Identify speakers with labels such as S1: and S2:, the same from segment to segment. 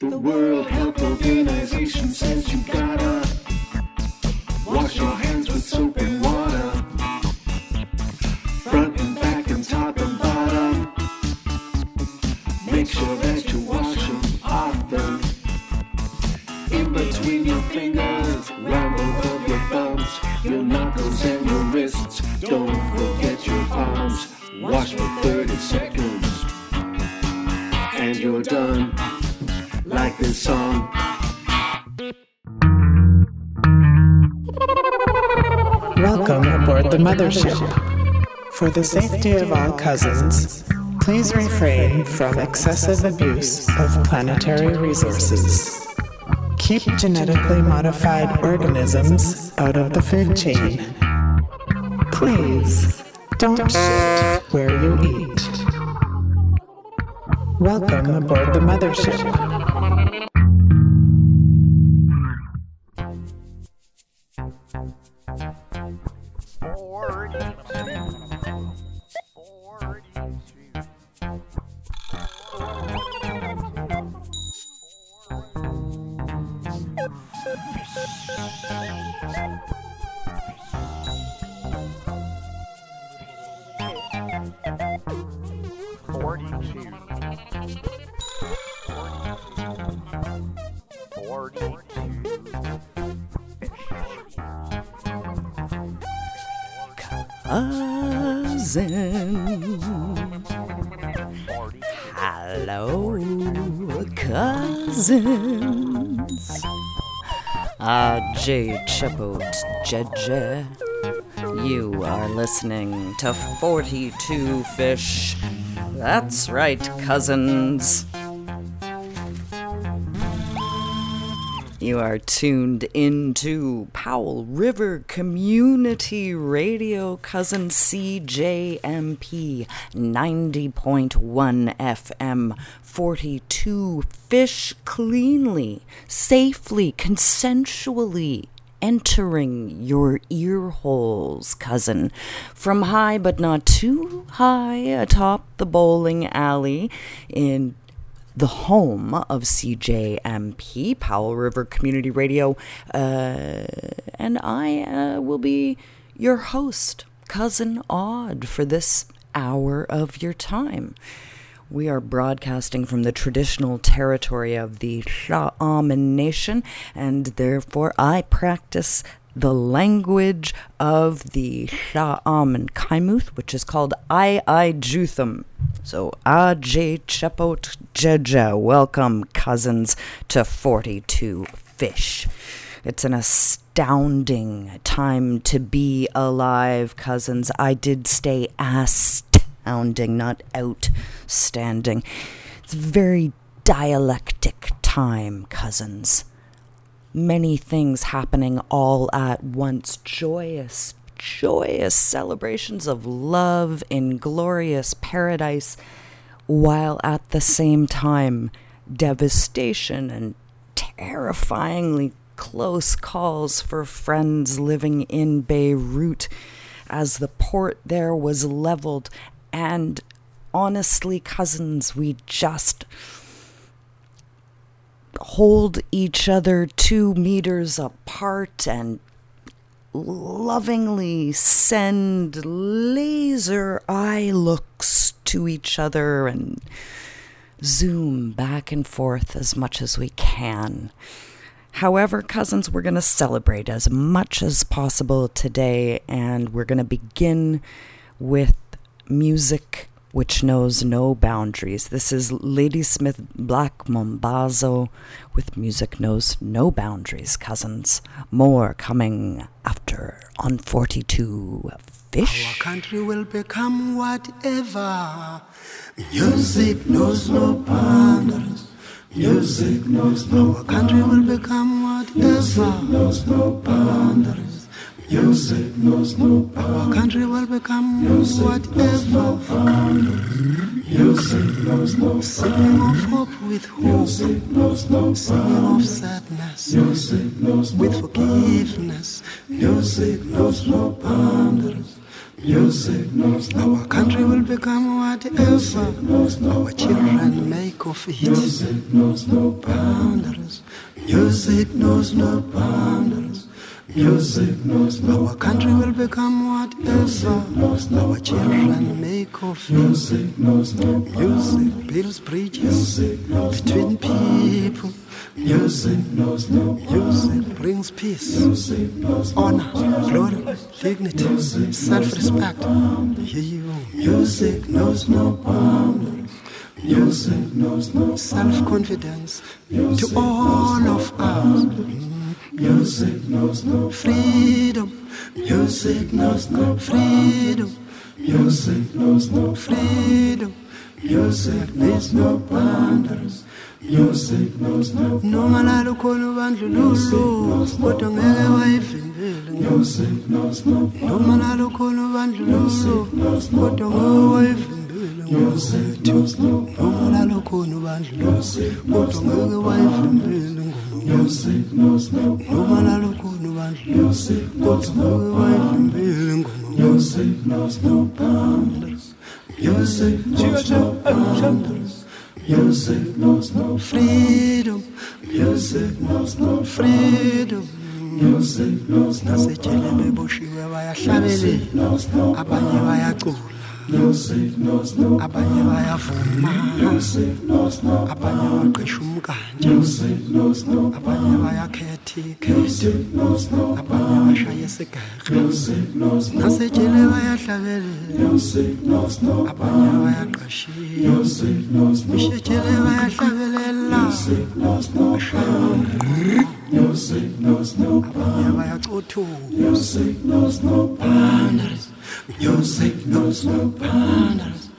S1: The World Health Organization says you gotta wash your hands with soap and water. Front and back and top and bottom. Make sure that you wash them often. In between your fingers, round of your thumbs, your knuckles and your wrists. Don't forget your palms. Wash for 30 seconds. And you're done. Like this song.
S2: Welcome aboard the mothership. For the safety of all cousins, please refrain from excessive abuse of planetary resources. Keep genetically modified organisms out of the food chain. Please don't shit where you eat. Welcome aboard the mothership.
S3: Cousin. Hello, cousins. Ah, J. Chepot Jeje. You are listening to 42 Fish. That's right, cousins. You are tuned into Powell River Community Radio, cousin CJMP 90.1 FM, 42 fish cleanly, safely, consensually entering your ear holes, cousin. From high but not too high atop the bowling alley in the home of CJMP, Powell River Community Radio, uh, and I uh, will be your host, Cousin Odd, for this hour of your time. We are broadcasting from the traditional territory of the Tla'amin Nation, and therefore I practice the language of the Sha'am and Kaimuth, which is called I I Jutham. So, Aj Chepot Jeja, welcome, cousins, to 42 Fish. It's an astounding time to be alive, cousins. I did stay astounding, not outstanding. It's very dialectic time, cousins many things happening all at once. Joyous, joyous celebrations of love in glorious paradise, while at the same time, devastation and terrifyingly close calls for friends living in Beirut as the port there was leveled. And honestly, cousins, we just hold each other two meters apart and lovingly send laser eye looks to each other and zoom back and forth as much as we can. However, cousins, we're going to celebrate as much as possible today, and we're going to begin with music which knows no boundaries. This is Ladysmith Black Mambazo with Music Knows No Boundaries, cousins. More coming after on 42 Fish.
S4: Our country will become whatever. Music knows no boundaries. Music knows no Our country will become whatever. Music knows no boundaries. Music knows no Our country will become whatever. Music knows no Singing of hope with hope. Music knows no Singing of sadness. Music knows with forgiveness. Music knows no boundaries. Music knows no. Our country will become whatever our children make of it. Music knows no boundaries. Music knows no boundaries. Music knows no. Our country will become whatever music knows. our children make of. Music knows no. Music builds bridges between people. Music knows no. Music brings peace, honor, glory, dignity, self-respect. Music knows no boundaries. Music knows no self-confidence to all of us. Music knows no freedom. Music knows no freedom. Music knows no freedom. Music needs no boundaries. Music knows no noma lalo khona ubandlululo kodwa ngeke wayivimbele music knows no noma lalo khona ubandlululo kodwa ngeke wayivimbele nozethu ngoba lukhona ubandla kodwa ngeke wayivimbele ngomo ngoba lalukhona ubandla kodwa ngeke wayivimbele ngomo Music knows no boundaries. Music knows no freedom. Music knows no freedom. Music knows no. Asetyelebe boshiwe bayahlabelela abanye bayacula abanye bayavuma abanye baqisha umkanje abanye bayakhethika abanye bashaya isigekhe nasejele bayahlabelela abanye bayaqashila bishejele bayahlabelela bashaya umqoqo abanye bayacothuka Music knows no boundaries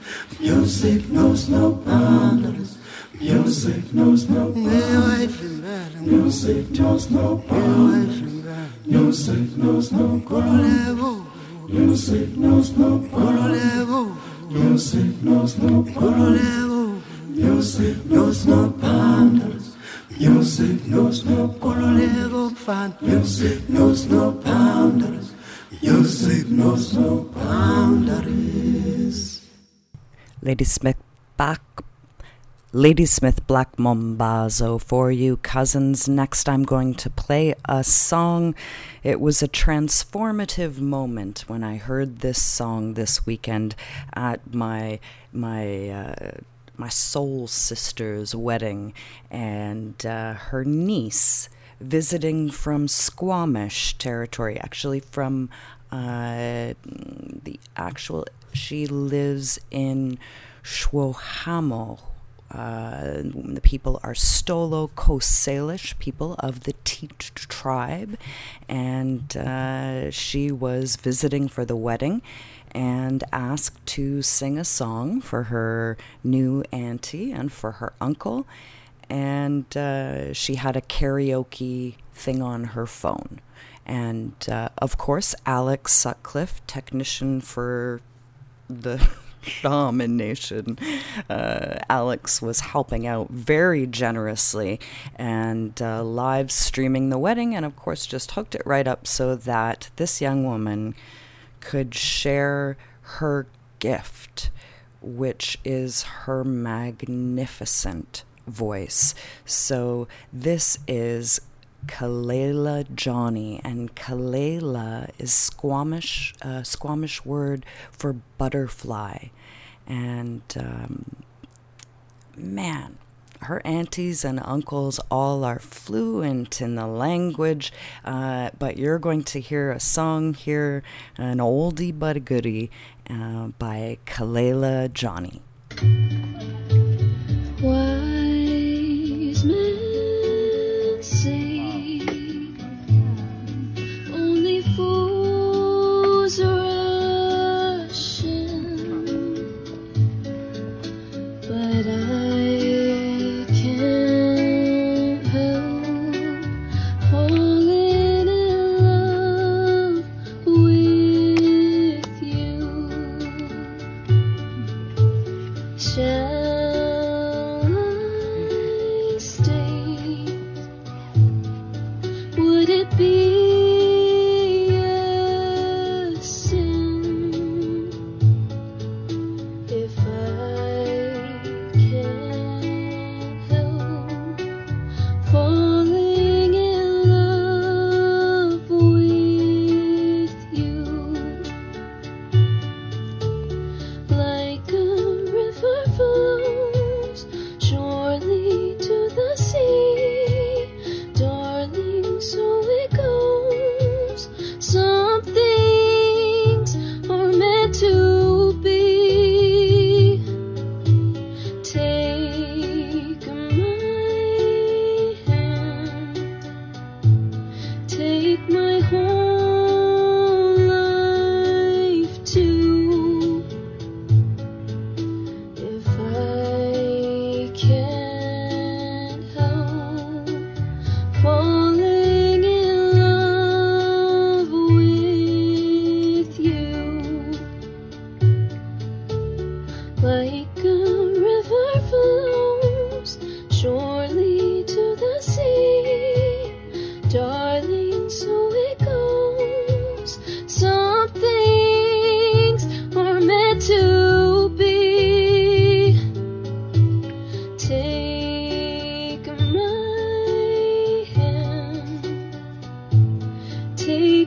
S4: Music knows no boundaries. Music knows no boundaries. Music knows no boundaries. Music knows no boundaries. Music knows no boundaries. Music knows no boundaries. Music knows no boundaries. Music knows no boundaries. Music knows no boundaries. Music knows no boundaries. Music knows no boundaries.
S3: Lady Smith back. Lady Smith Black Mombazo for you, cousins. Next, I'm going to play a song. It was a transformative moment when I heard this song this weekend at my my uh, my soul sister's wedding, and uh, her niece visiting from Squamish territory, actually from uh, the actual. She lives in Shwohamo. Uh, the people are Stolo Coast Salish people of the Teach tribe, and uh, she was visiting for the wedding and asked to sing a song for her new auntie and for her uncle and uh, she had a karaoke thing on her phone. And uh, of course, Alex Sutcliffe, technician for the Tla'amin Nation, uh, Alex was helping out very generously and uh, live streaming the wedding, and of course, just hooked it right up so that this young woman could share her gift, which is her magnificent voice. So this is Kalela Johnny, and Kalela is Squamish, uh, Squamish word for butterfly, and um, man, her aunties and uncles all are fluent in the language, uh, but you're going to hear a song here, an oldie but a goodie, uh, by Kalela Johnny.
S5: Wise Christmas.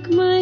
S5: My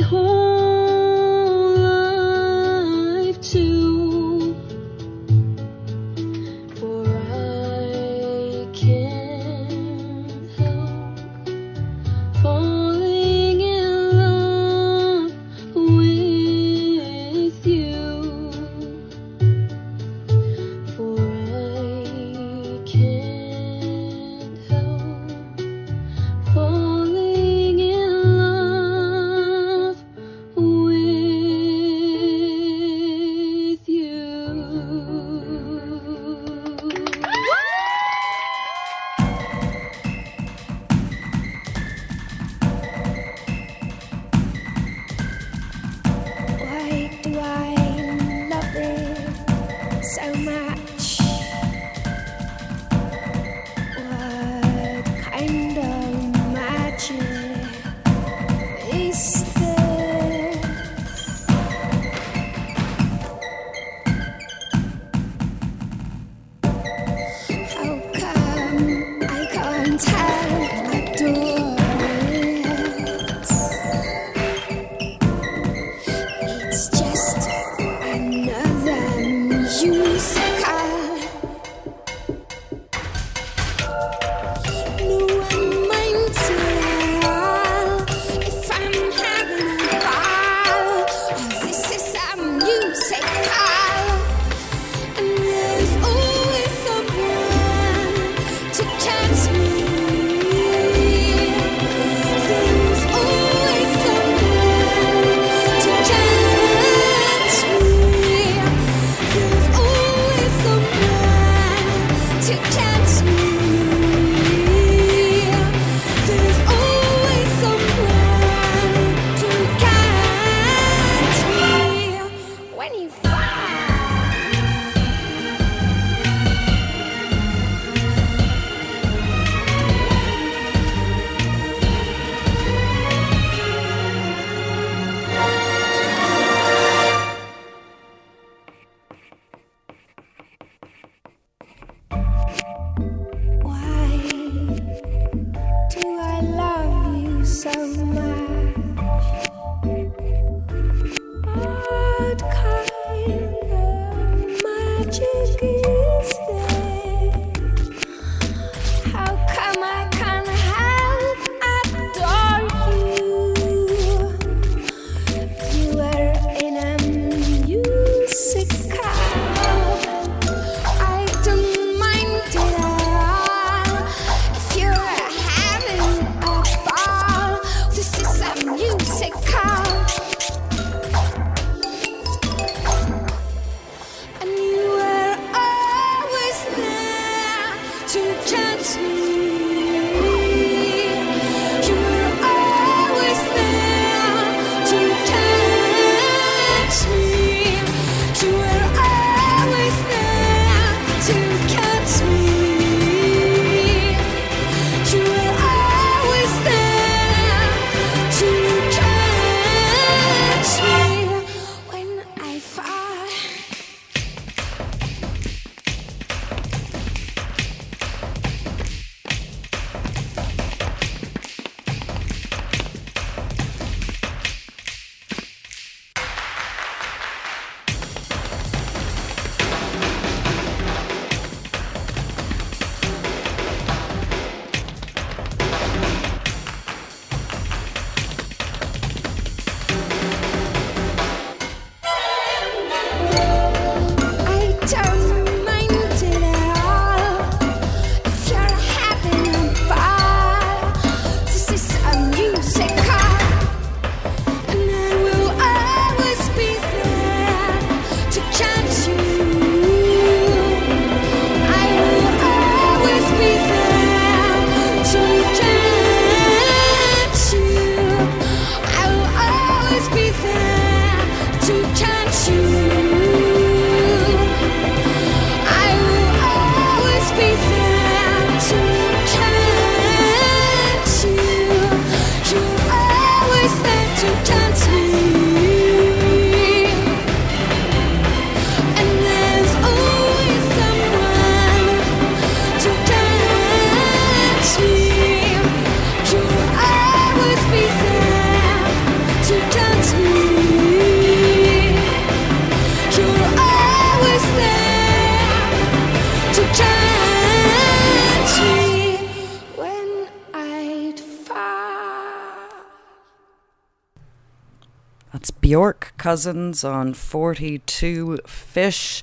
S3: Cousins on 42 Fish.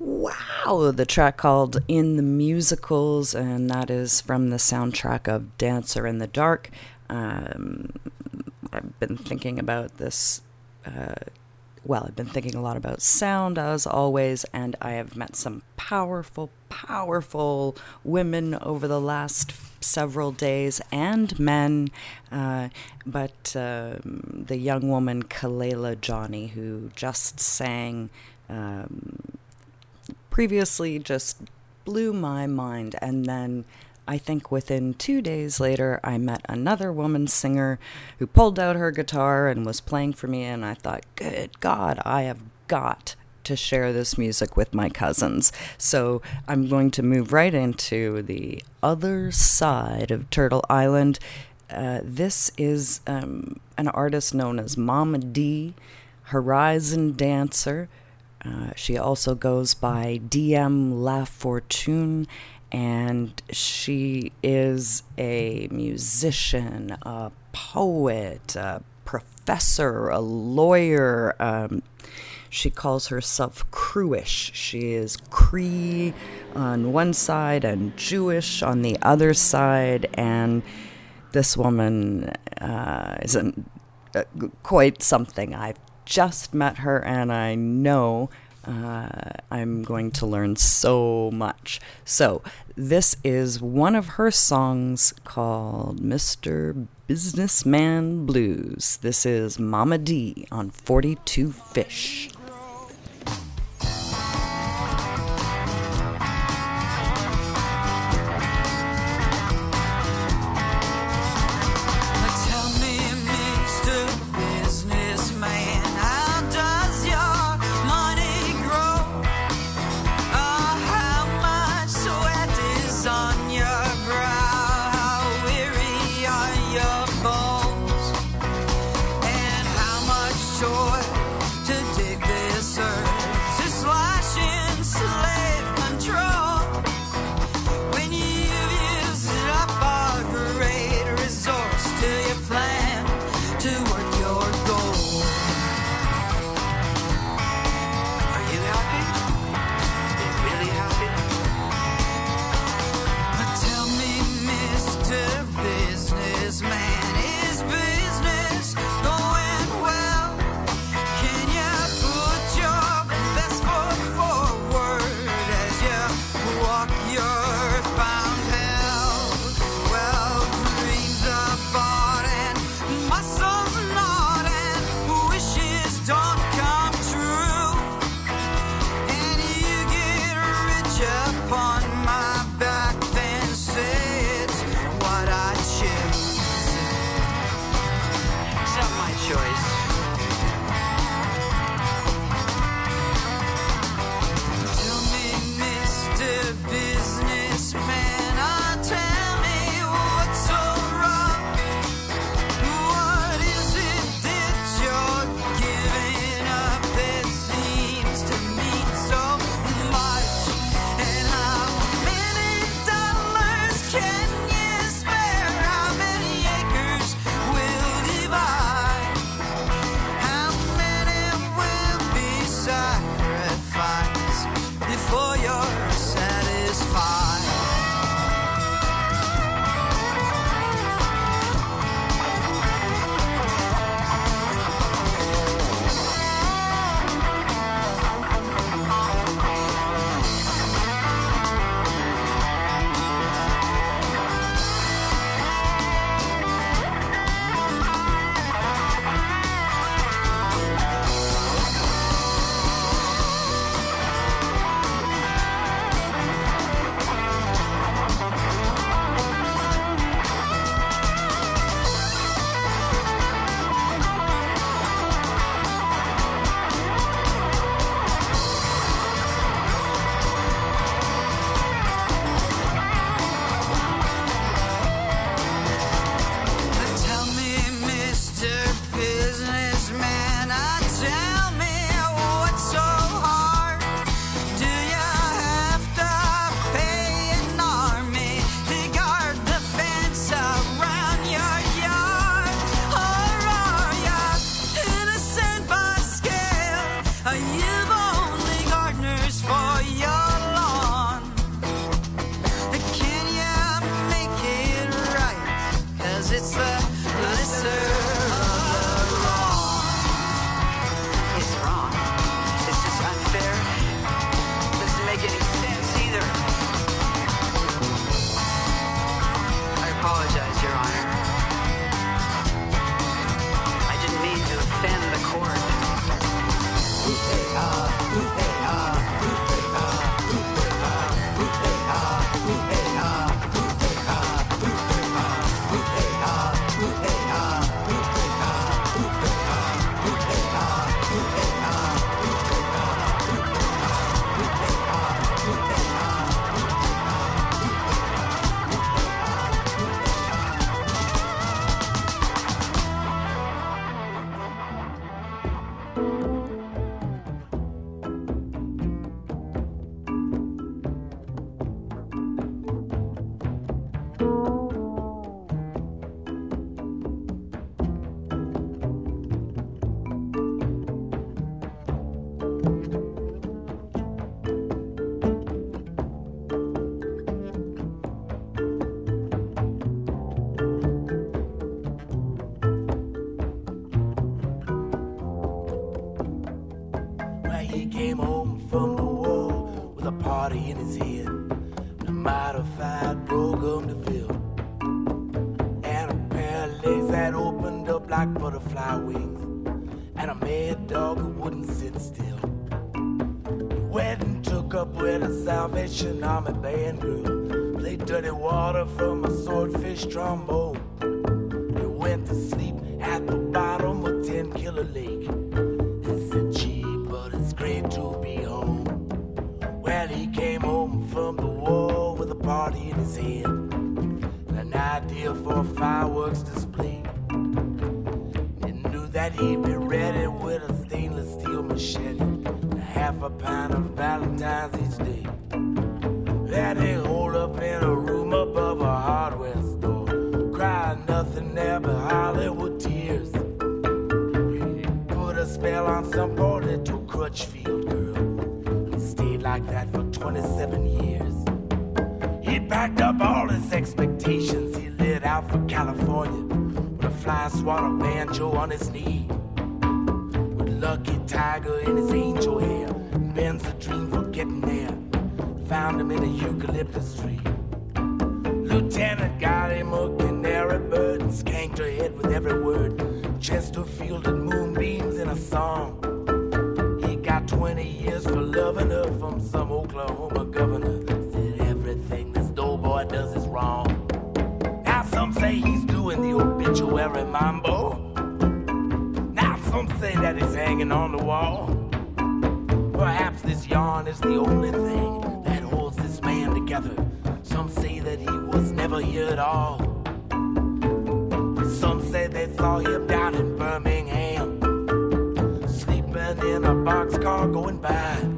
S3: Wow, the track called In the Musicals, and that is from the soundtrack of Dancer in the Dark. Um, I've been thinking about this. Uh, well, I've been thinking a lot about sound as always, and I have met some powerful, powerful women over the last several days and men. Uh, but um, the young woman, Kalela Johnny, who just sang um, previously, just blew my mind. And then I think within two days later, I met another woman singer who pulled out her guitar and was playing for me. And I thought, good God, I have got to share this music with my cousins. So I'm going to move right into the other side of Turtle Island. Uh, this is um, an artist known as Mama D, Horizon Dancer. Uh, she also goes by DM La Fortune, and she is a musician, a poet, a professor, a lawyer. Um, she calls herself Crewish. She is Cree on one side and Jewish on the other side, and this woman uh, is uh, quite something. I've just met her, and I know uh, I'm going to learn so much. So, this is one of her songs called Mr. Businessman Blues. This is Mama D on 42 Fish.
S6: Trombone. Angel hair. Ben's a dream for getting there. Found him in a eucalyptus tree. Lieutenant got him a canary bird and skanked her head with every word. Chesterfield and moonbeams in a song. He got 20 years for loving her from some Oklahoma governor. Said everything this doughboy does is wrong. Now some say he's doing the obituary mambo. Now some say that he's hanging on the wall. Perhaps this yarn is the only thing that holds this man together. Some say that he was never here at all. Some say they saw him down in Birmingham, sleeping in a boxcar going by.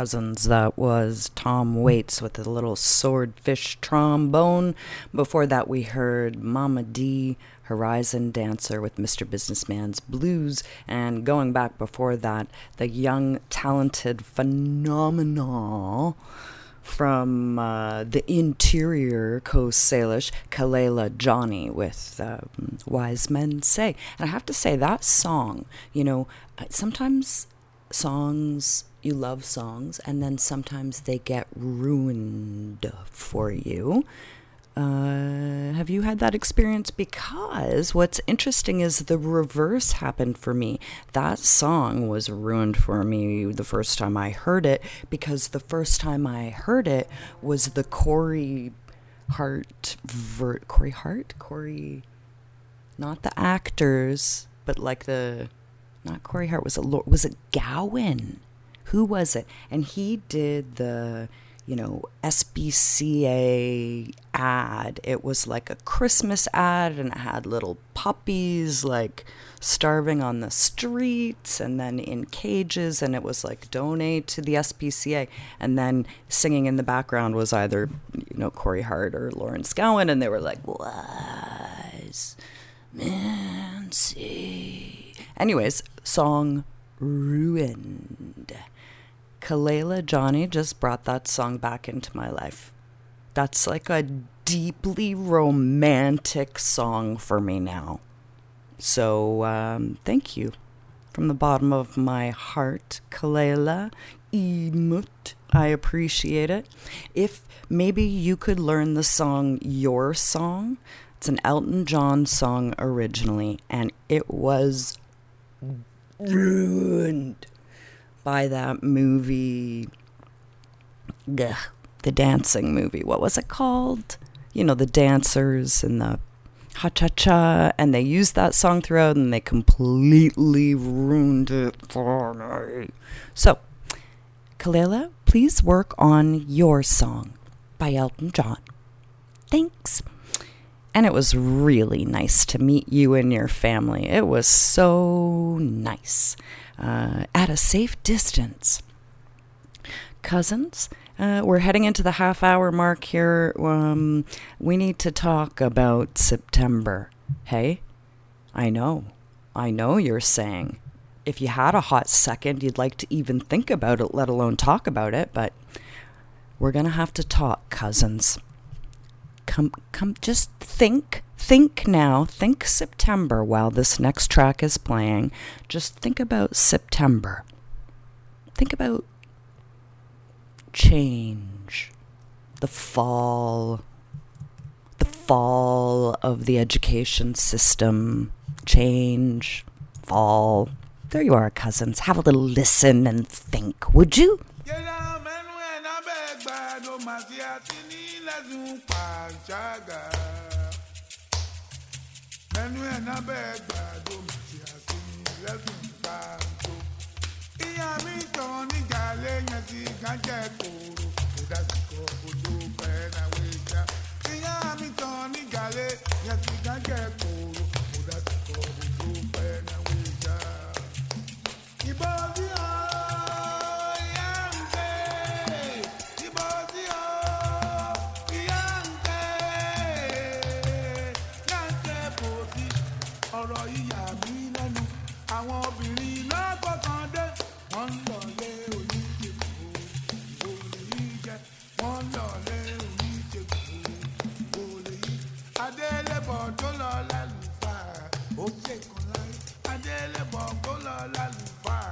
S3: Cousins, that was Tom Waits with a little swordfish trombone. Before that, we heard Mama D, Horizon Dancer with Mr. Businessman's Blues. And going back before that, the young, talented, phenomenal from uh, the interior Coast Salish, Kalela Johnny with um, Wise Men Say. And I have to say, that song, you know, uh, sometimes songs, you love songs, and then sometimes they get ruined for you. Uh, have you had that experience? Because what's interesting is the reverse happened for me. That song was ruined for me the first time I heard it because the first time I heard it was the Corey Hart, ver- Corey Hart, Corey, not the actors, but like the, not Corey Hart. Was it was it Gowan? Who was it? And he did the you know, SPCA ad. It was like a Christmas ad and it had little puppies like starving on the streets and then in cages and it was like donate to the SPCA and then singing in the background was either you know Corey Hart or Lawrence Gowan and they were like wise man see anyways song ruined Kalela Johnny just brought that song back into my life. That's like a deeply romantic song for me now. So, um, thank you from the bottom of my heart, Kalela Imut. I appreciate it. If maybe you could learn the song Your Song, it's an Elton John song originally, and it was ruined by that movie, ugh, the dancing movie. What was it called? You know, the dancers and the ha cha cha, and they used that song throughout, and they completely ruined it for me. So, Kalela, please work on your song by Elton John. Thanks. And it was really nice to meet you and your family. It was so nice uh, at a safe distance. cousins. Uh, we're heading into the half hour mark here. Um, we need to talk about September. Hey? I know. I know you're saying. If you had a hot second, you'd like to even think about it, let alone talk about it, but we're going to have to talk, cousins. Come, come, just think. Think now. Think September while this next track is playing. Just think about September. Think about change, the fall, the fall of the education system, change, fall. There you are, cousins. Have a little listen and think, would you?
S7: ẹnu ẹ̀ nábẹ́ gbàdo màtí àti lẹ́dùn gbàdo. ìyá mi tàn níjà léyìn sí gánjẹ́ kòòrò kò dásìkò òdò pẹ̀lú àwọn ìjà. ìyá mi tàn níjà léyìn sí ó ṣe kan láyé adélébọ̀ tó lọ lálùfáà.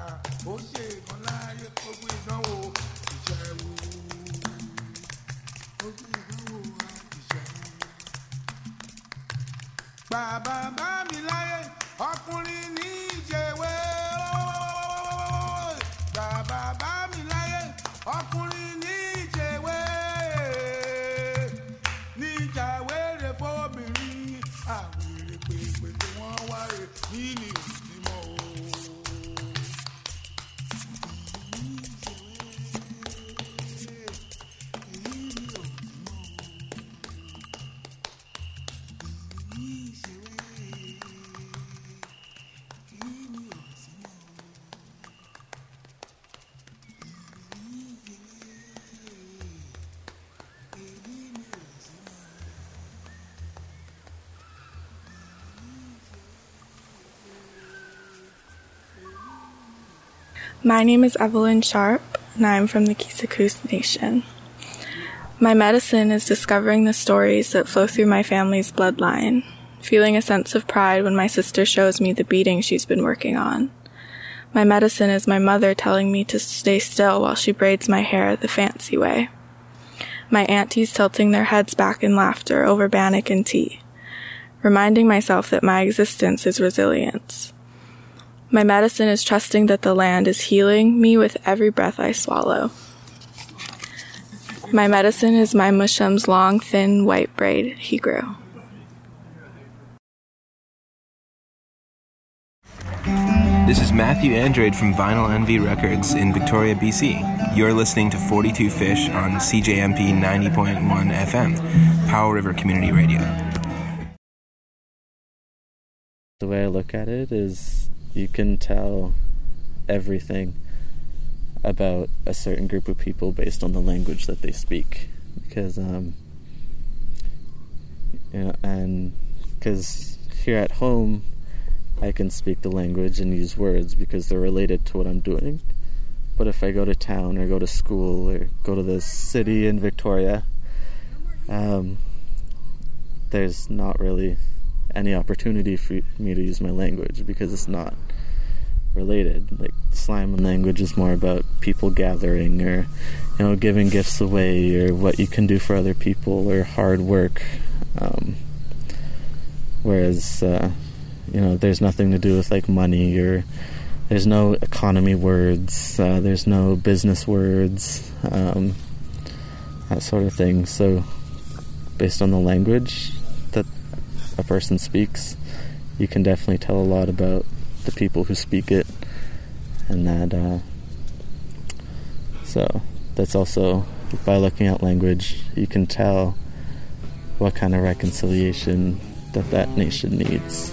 S7: Ó ṣe kan láyé gbogbo ìdánwò ìṣẹ̀wò gbogbo ìdánwò ìṣẹ̀wò bàbá bá mi láyé ọkùnrin ní
S8: My name is Evelyn Sharp, and I'm from the Kisakus Nation. My medicine is discovering the stories that flow through my family's bloodline, feeling a sense of pride when my sister shows me the beating she's been working on. My medicine is my mother telling me to stay still while she braids my hair the fancy way. My aunties tilting their heads back in laughter over bannock and tea, reminding myself that my existence is resilience. My medicine is trusting that the land is healing me with every breath I swallow. My medicine is my musham's long, thin, white braid he grew.
S9: This is Matthew Andrade from Vinyl Envy Records in Victoria, BC. You're listening to 42 Fish on CJMP 90.1 FM, Powell River Community Radio.
S10: The way I look at it is you can tell everything about a certain group of people based on the language that they speak. Because um you know and because here at home I can speak the language and use words because they're related to what I'm doing. But if I go to town or go to school or go to the city in Victoria um there's not really any opportunity for me to use my language because it's not related. Like Sliammon language is more about people gathering or you know giving gifts away or what you can do for other people or hard work. Um, whereas uh, you know there's nothing to do with like money or there's no economy words. Uh, there's no business words. Um, that sort of thing. So based on the language a person speaks, you can definitely tell a lot about the people who speak it, and that. Uh, so that's also by looking at language, you can tell what kind of reconciliation that that nation needs.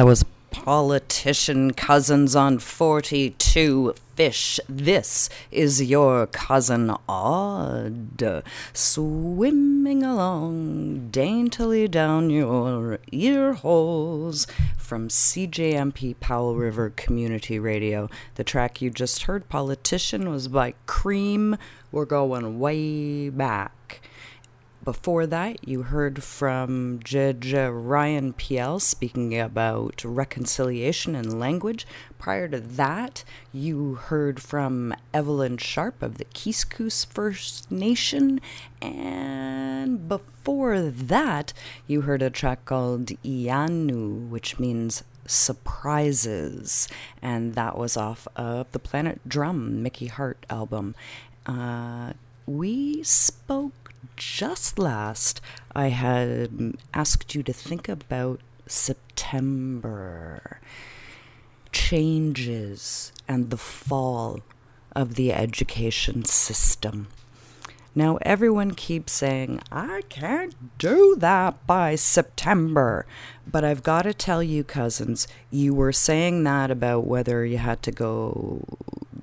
S3: That was politician cousins on 42 fish. This is your cousin Odd, swimming along daintily down your ear holes from CJMP Powell River Community Radio. The track you just heard, Politician, was by Cream. We're going way back. Before that, you heard from Judge uh, Ryan Piel speaking about reconciliation and language. Prior to that, you heard from Evelyn Sharp of the Kiskous First Nation. And before that, you heard a track called Iyanu, which means surprises. And that was off of the Planet Drum Mickey Hart album. Uh, we spoke just last, I had asked you to think about September, changes, and the fall of the education system. Now, everyone keeps saying, I can't do that by September. But I've got to tell you, cousins, you were saying that about whether you had to go,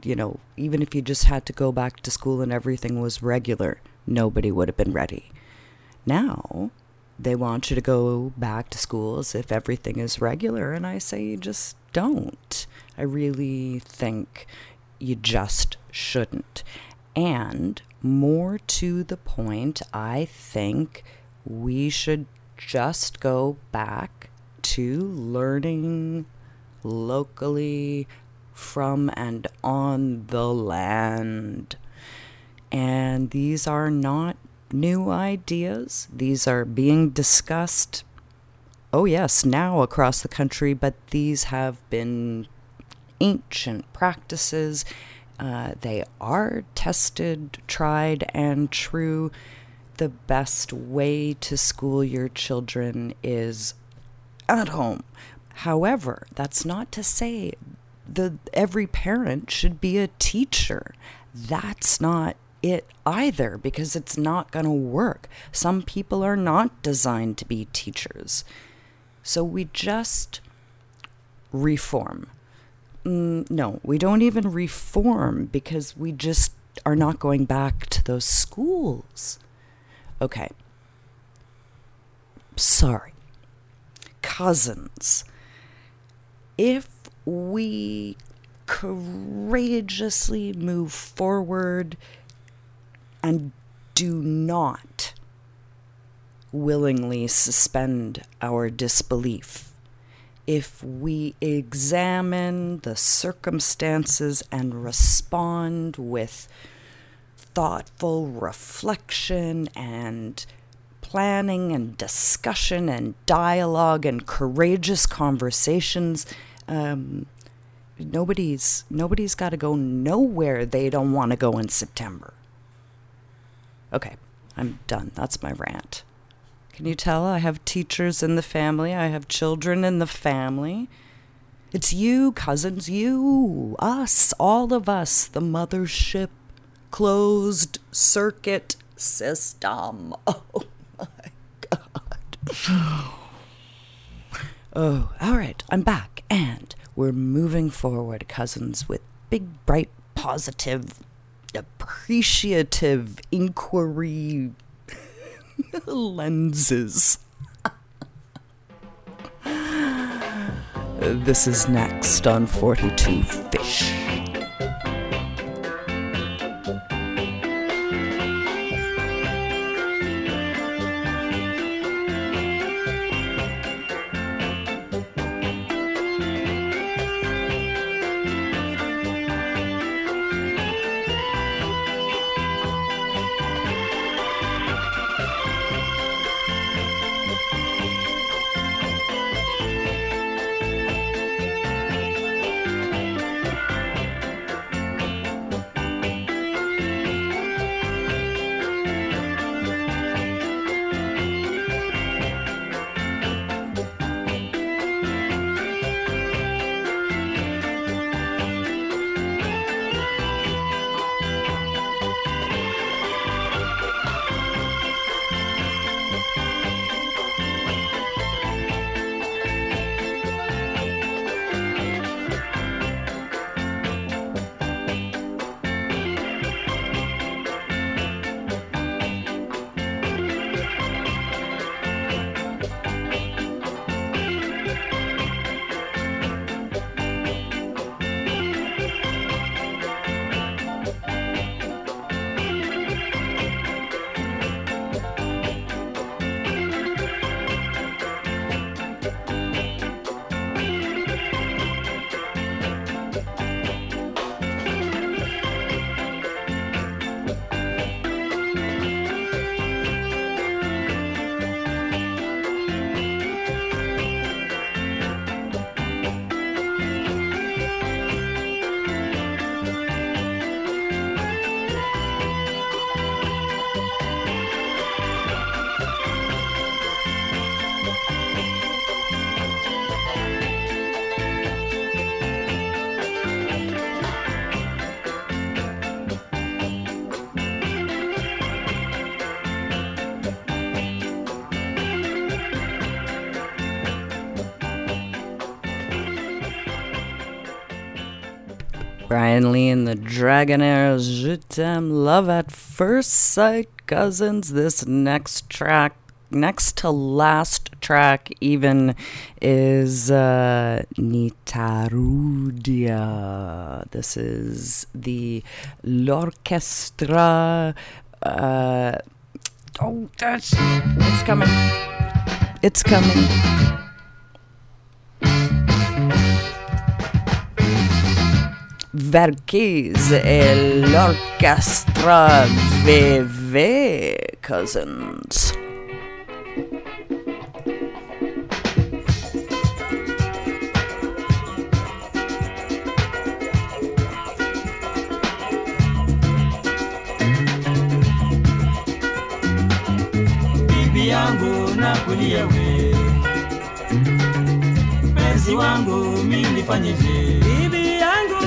S3: you know, even if you just had to go back to school and everything was regular, nobody would have been ready. Now, they want you to go back to school as if everything is regular, and I say just don't. I really think you just shouldn't. And more to the point, I think we should just go back to learning locally from and on the land. And these are not new ideas, these are being discussed, oh, yes, now across the country, but these have been ancient practices. Uh, they are tested, tried, and true. The best way to school your children is at home. However, that's not to say that every parent should be a teacher. That's not it either because it's not going to work. Some people are not designed to be teachers. So we just reform. Mm, no, we don't even reform because we just are not going back to those schools. Okay. Sorry. Cousins. If we courageously move forward and do not willingly suspend our disbelief. If we examine the circumstances and respond with thoughtful reflection and planning and discussion and dialogue and courageous conversations, um, nobody's nobody's got to go nowhere they don't want to go in September. Okay, I'm done. That's my rant. Can you tell I have teachers in the family? I have children in the family. It's you, cousins, you, us, all of us, the mothership closed circuit system. Oh my god. Oh, all right, I'm back, and we're moving forward, cousins, with big, bright, positive, appreciative inquiry lenses. this is next on 42 Fish. Byron Lee and the Dragonaires, Je love at first sight, cousins. This next track, next to last track, even is uh, Nitarudia. This is the L'Orchestra. Uh, oh, that's it's coming. It's coming. Verckys et l'orchestre Vévé Cousins.
S11: bibi yangu nakulia we mpenzi wangu mi nifanyeje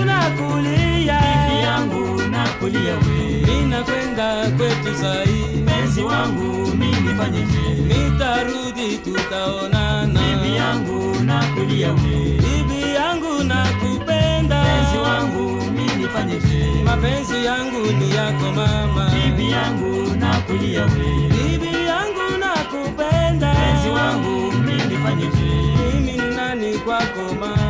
S11: bibi yangu nakulia bibi yangu nakulia we. Ninakwenda kwetu sai. Mezi wangu mimi fanyeje nitarudi tutaonana. Bibi yangu nakulia we. Bibi yangu nakupenda. Mezi wangu mimi fanyeje mapenzi yangu ni yako mama. Bibi yangu nakulia we. Bibi yangu nakupenda. Mezi wangu mimi fanyeje mimi ni nani kwako mama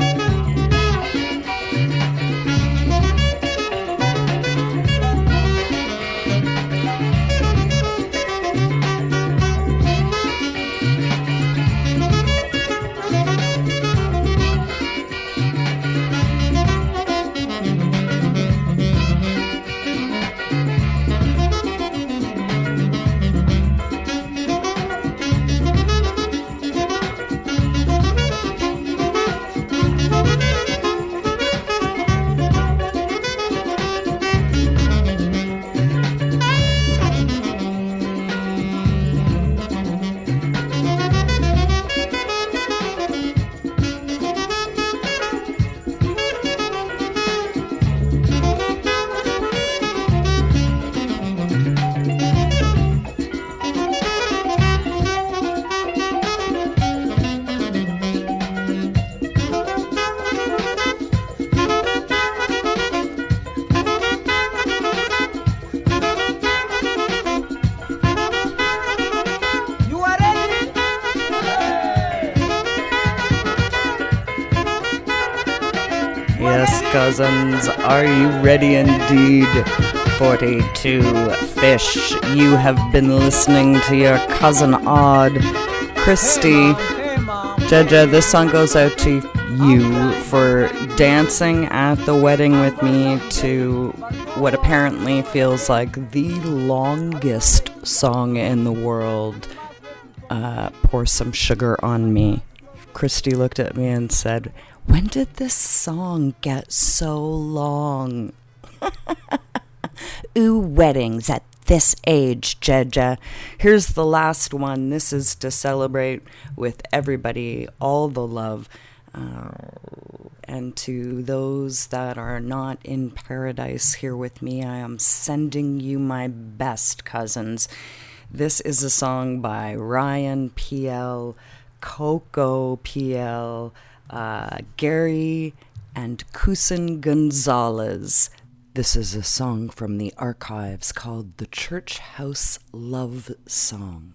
S12: are you ready
S3: indeed? 42 Fish, you have been listening to your cousin Odd, Christy. Jeja, this song goes out to you for dancing at the wedding with me to what apparently feels like the longest song in the world. Uh, Pour Some Sugar on Me. Christy looked at me and said, When did this song get so long? Ooh, weddings at this age, Jeja. Here's the last one. This is to celebrate with everybody all the love. Uh, and to those that are not in paradise here with me, I am sending you my best, cousins. This is a song by Ryan PL, Coco PL, uh, Gary, and Kusin Gonzalez. This is a song from the archives called the Church House Love Song.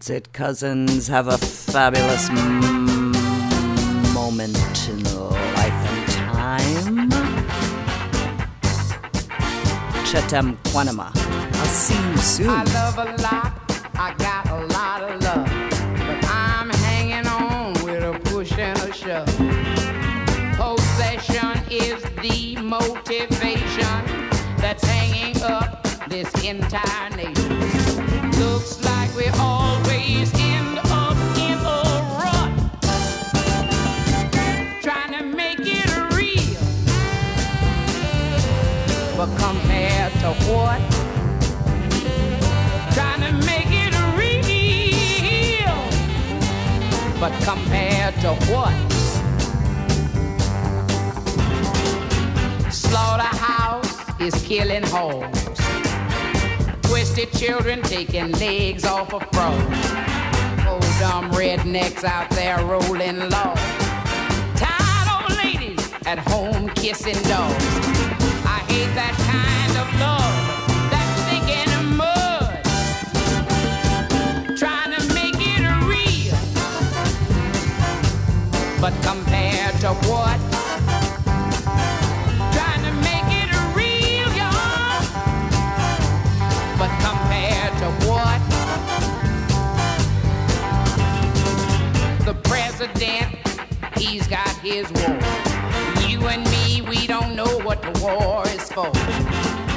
S3: That's it, cousins. Have a fabulous m- moment in life and time. Chetem Quanama. I'll see you soon.
S13: I love a lot, I got what? trying to make it real. But compared to what? Slaughterhouse is killing hoes. Twisted children taking legs off of frogs. Old dumb rednecks out there rolling low. Tired old ladies at home kissing dogs. I that kind of love. That stinking mud. Trying to make it real. But compared to what? Trying to make it real, y'all. But compared to what? The president, he's got his war. The war is for.